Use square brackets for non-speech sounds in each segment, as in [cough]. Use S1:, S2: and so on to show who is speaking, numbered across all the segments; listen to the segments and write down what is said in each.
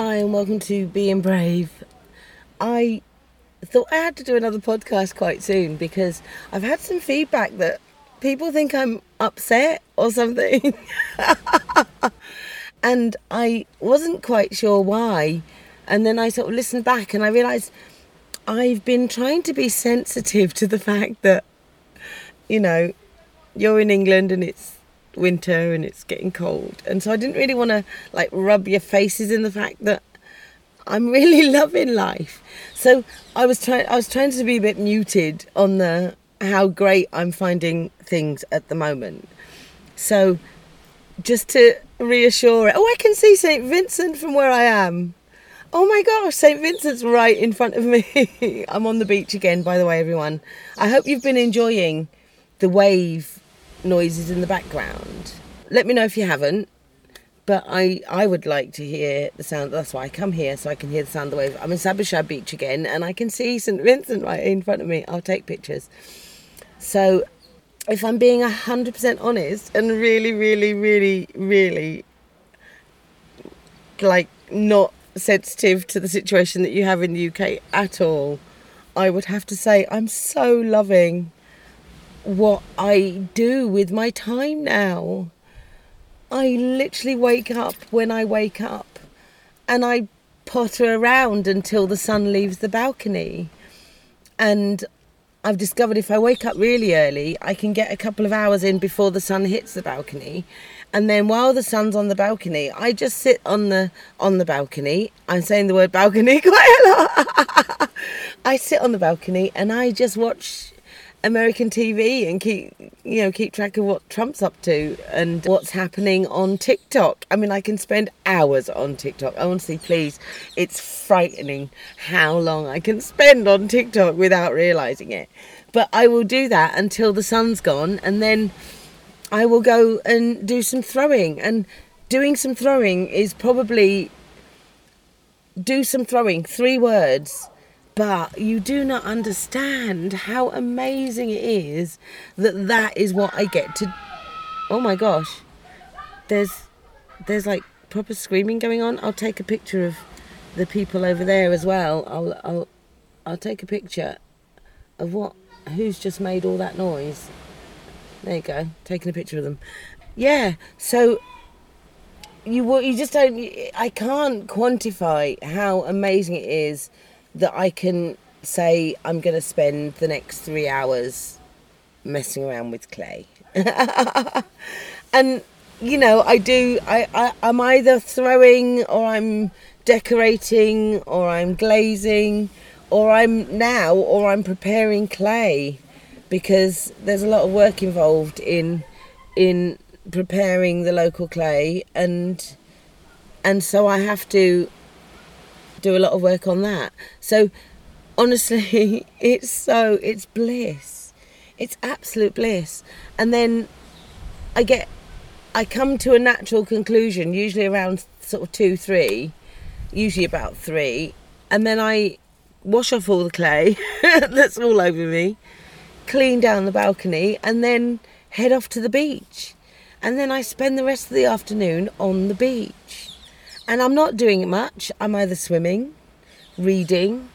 S1: Hi, and welcome to Being Brave. I thought I had to do another podcast quite soon because I've had some feedback that people think I'm upset or something. [laughs] and I wasn't quite sure why. And then I sort of listened back and I realised I've been trying to be sensitive to the fact that, you know, you're in England and it's winter and it's getting cold. And so I didn't really want to like rub your faces in the fact that I'm [laughs] really loving life. So I was trying I was trying to be a bit muted on the how great I'm finding things at the moment. So just to reassure it, oh I can see St. Vincent from where I am. Oh my gosh, St. Vincent's right in front of me. [laughs] I'm on the beach again, by the way, everyone. I hope you've been enjoying the wave noises in the background. Let me know if you haven't. But I, I would like to hear the sound. That's why I come here, so I can hear the sound of the wave. I'm in Sabushad Beach again, and I can see St. Vincent right in front of me. I'll take pictures. So, if I'm being 100% honest and really, really, really, really like not sensitive to the situation that you have in the UK at all, I would have to say I'm so loving what I do with my time now. I literally wake up when I wake up and I potter around until the sun leaves the balcony. And I've discovered if I wake up really early, I can get a couple of hours in before the sun hits the balcony. And then while the sun's on the balcony, I just sit on the on the balcony. I'm saying the word balcony [laughs] quite a lot. I sit on the balcony and I just watch American TV and keep you know keep track of what Trump's up to and what's happening on TikTok. I mean, I can spend hours on TikTok. Honestly, please, it's frightening how long I can spend on TikTok without realizing it. But I will do that until the sun's gone, and then I will go and do some throwing. And doing some throwing is probably do some throwing. Three words but you do not understand how amazing it is that that is what I get to. Oh my gosh, there's there's like proper screaming going on. I'll take a picture of the people over there as well. I'll I'll I'll take a picture of what who's just made all that noise. There you go, taking a picture of them. Yeah, so you you just don't. I can't quantify how amazing it is that I can say I'm going to spend the next three hours messing around with clay. [laughs] and, you know, I do, I, I, I'm either throwing or I'm decorating or I'm glazing or I'm now or I'm preparing clay because there's a lot of work involved in in preparing the local clay and and so I have to do a lot of work on that. So honestly, [laughs] it's so it's bliss. It's absolute bliss. And then I get I come to a natural conclusion, usually around sort of two, three, usually about three, and then I wash off all the clay [laughs] that's all over me, clean down the balcony, and then head off to the beach. And then I spend the rest of the afternoon on the beach. And I'm not doing much. I'm either swimming, reading,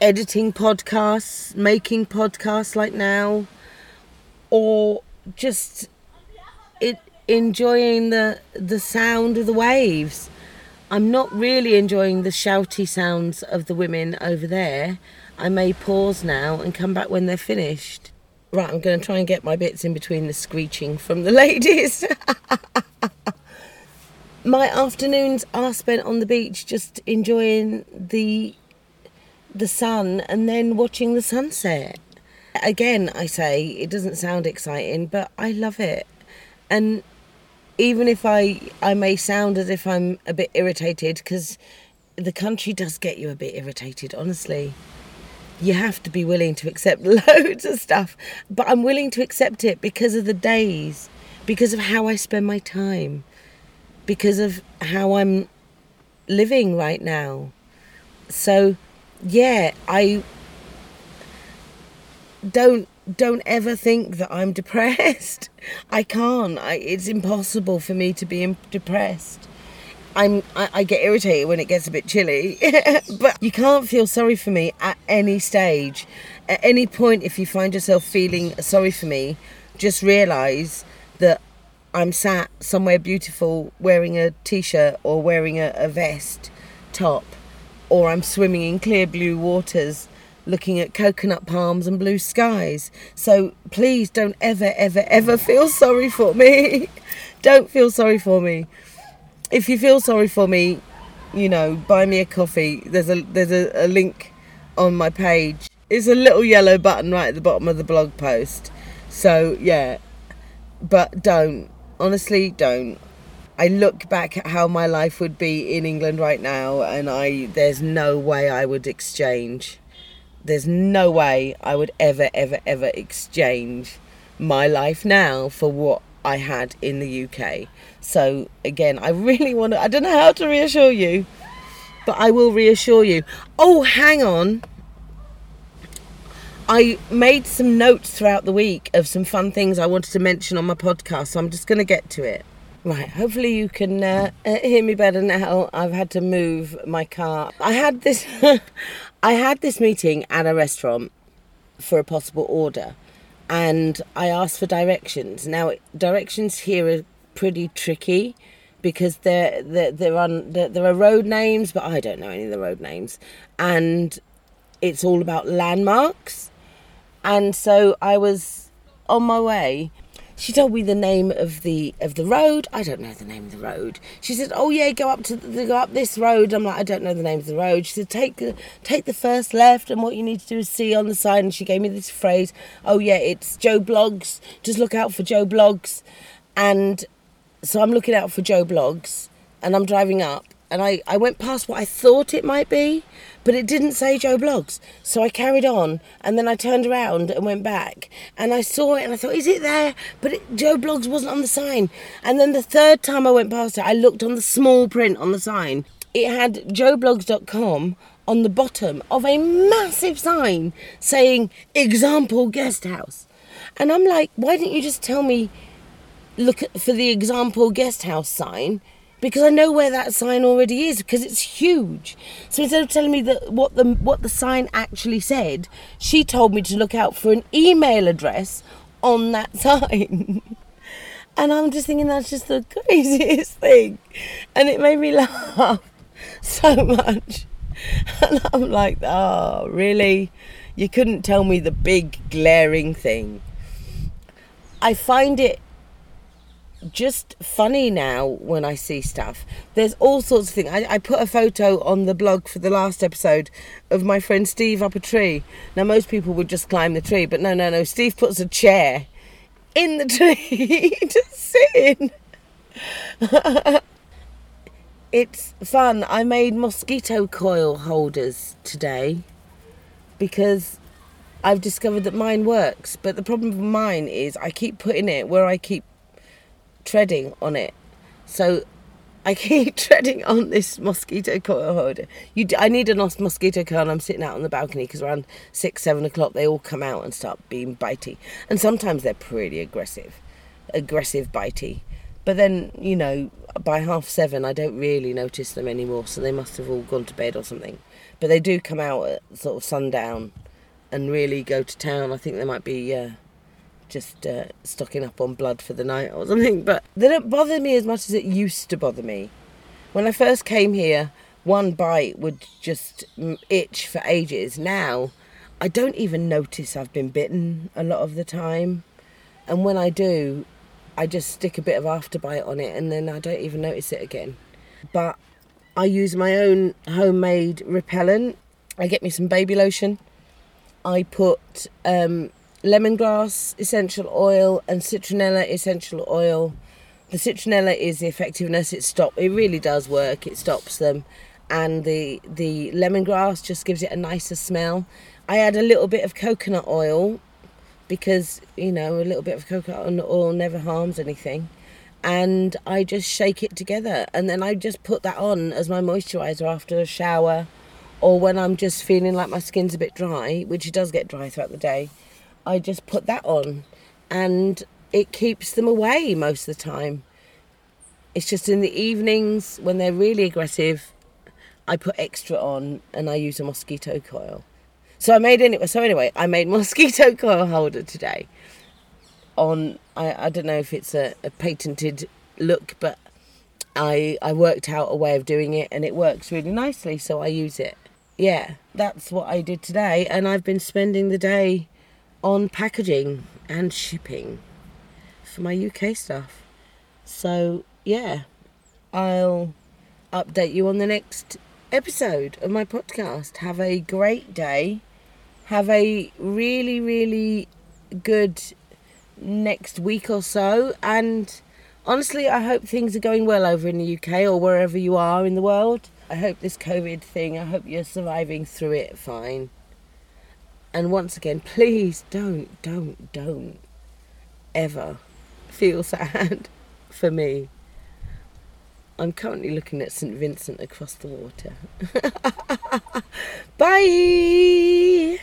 S1: editing podcasts, making podcasts like now, or just it enjoying the the sound of the waves. I'm not really enjoying the shouty sounds of the women over there. I may pause now and come back when they're finished. Right, I'm going to try and get my bits in between the screeching from the [laughs] ladies. [laughs] my afternoons are spent on the beach just enjoying the the sun and then watching the sunset. Again, I say it doesn't sound exciting, but I love it. And even if I I may sound as if I'm a bit irritated because the country does get you a bit irritated, honestly. You have to be willing to accept [laughs] loads of stuff, but I'm willing to accept it because of the days, because of how I spend my time because of how I'm living right now. So, yeah, I don't don't ever think that I'm [laughs] depressed. I can't. I, it's impossible for me to be depressed. I'm I, I get irritated when it gets a bit chilly, [laughs] but you can't feel sorry for me at any stage. At any point, if you find yourself feeling sorry for me, just realise that I'm sat somewhere beautiful wearing a t-shirt or wearing a, a vest top, or I'm swimming in clear blue waters looking at coconut palms and blue skies. So please don't ever, ever, ever feel sorry for me. [laughs] don't feel sorry for me. If you feel sorry for me, you know, buy me a coffee. There's a there's a, a link on my page. It's a little yellow button right at the bottom of the blog post. So yeah, but don't. Honestly, don't. I look back at how my life would be in England right now, and I there's no way I would exchange there's no way I would ever, ever, ever exchange my life now for what I had in the UK. So, again, I really want to, I don't know how to reassure you, but I will reassure you. Oh, hang on. I made some notes throughout the week of some fun things I wanted to mention on my podcast, so I'm just going to get to it. Right, hopefully you can uh, uh, hear me better now. I've had to move my car. I had this [laughs] I had this meeting at a restaurant for a possible order and I asked for directions. Now, directions here are pretty tricky because they're, they're on, they're, there are road names, but I don't know any of the road names. And it's all about landmarks. And so I was on my way she told me the name of the of the road. I don't know the name of the road. She said, "Oh yeah, go up to the, go up this road." I'm like, "I don't know the name of the road." She said, "Take take the first left, and what you need to do is see on the side." And she gave me this phrase, "Oh yeah, it's Joe Bloggs. Just look out for Joe Bloggs." And so I'm looking out for Joe Bloggs, and I'm driving up, and I I went past what I thought it might be, but it didn't say Joe Bloggs. So I carried on and then I turned around and went back and I saw it and I thought, is it there? But it, Joe Bloggs wasn't on the sign. And then the third time I went past it, I looked on the small print on the sign. It had joebloggs.com on the bottom of a massive sign saying example guest house. And I'm like, why didn't you just tell me look for the example guest house sign? Because I know where that sign already is because it's huge. So instead of telling me that what the what the sign actually said, she told me to look out for an email address on that [laughs] sign. and I'm just thinking that's just the [laughs] craziest thing. And it made me [laughs] laugh so much. And I'm like, oh, really? You couldn't tell me the big glaring thing. I find it just funny now when I see stuff. There's all sorts of things. I, I, put a photo on the blog for the last episode of my friend Steve up a tree. Now, most people would just climb the tree, but no, no, no. Steve puts a chair in the [laughs] tree [laughs] to sit in. [laughs] it's fun. I made mosquito coil holders today because I've discovered that mine works. But the problem with mine is I keep putting it where I keep treading on it. So I keep [laughs] treading on this mosquito coil holder. You, I need a mosquito coil. I'm sitting out on the balcony because around six, seven o'clock they all come out and start being bitey, and sometimes they're pretty aggressive, aggressive bitey. But then you know, by half seven, I don't really notice them anymore, so they must have all gone to bed or something. But they do come out at sort of sundown and really go to town. I think they might be. Uh, just uh, stocking up on blood for the night or something. But they don't bother me as much as it used to bother me. When I first came here, one bite would just itch for ages. Now, I don't even notice I've been bitten a lot of the time. And when I do, I just stick a bit of afterbite on it and then I don't even notice it again. But I use my own homemade repellent. I get me some baby lotion. I put um, lemongrass essential oil and citronella essential oil. The citronella is the effectiveness. It stop. It really does work. It stops them, and the the lemongrass just gives it a nicer smell. I add a little bit of coconut oil because you know a little bit of coconut oil never harms anything. And I just shake it together, and then I just put that on as my moisturizer after a shower, or when I'm just feeling like my skin's a bit dry, which it does get dry throughout the day I just put that on and it keeps them away most of the time. It's just in the evenings when they're really aggressive, I put extra on and I use a mosquito coil. So I made anyway. So anyway, I made [laughs] mosquito coil holder today. On I, I don't know if it's a, a patented look, but I I worked out a way of doing it and it works really nicely. So I use it. Yeah, that's what I did today, and I've been spending the day on packaging and shipping for my UK stuff. So yeah, I'll update you on the next episode of my podcast. Have a great day have a really, really good next week or so. And honestly, I hope things are going well over in the UK or wherever you are in the world. I hope this COVID thing, I hope you're surviving through it fine. And once again, please don't, don't, don't ever feel [laughs] sad for me. I'm currently looking at St. Vincent across the water. [laughs] Bye!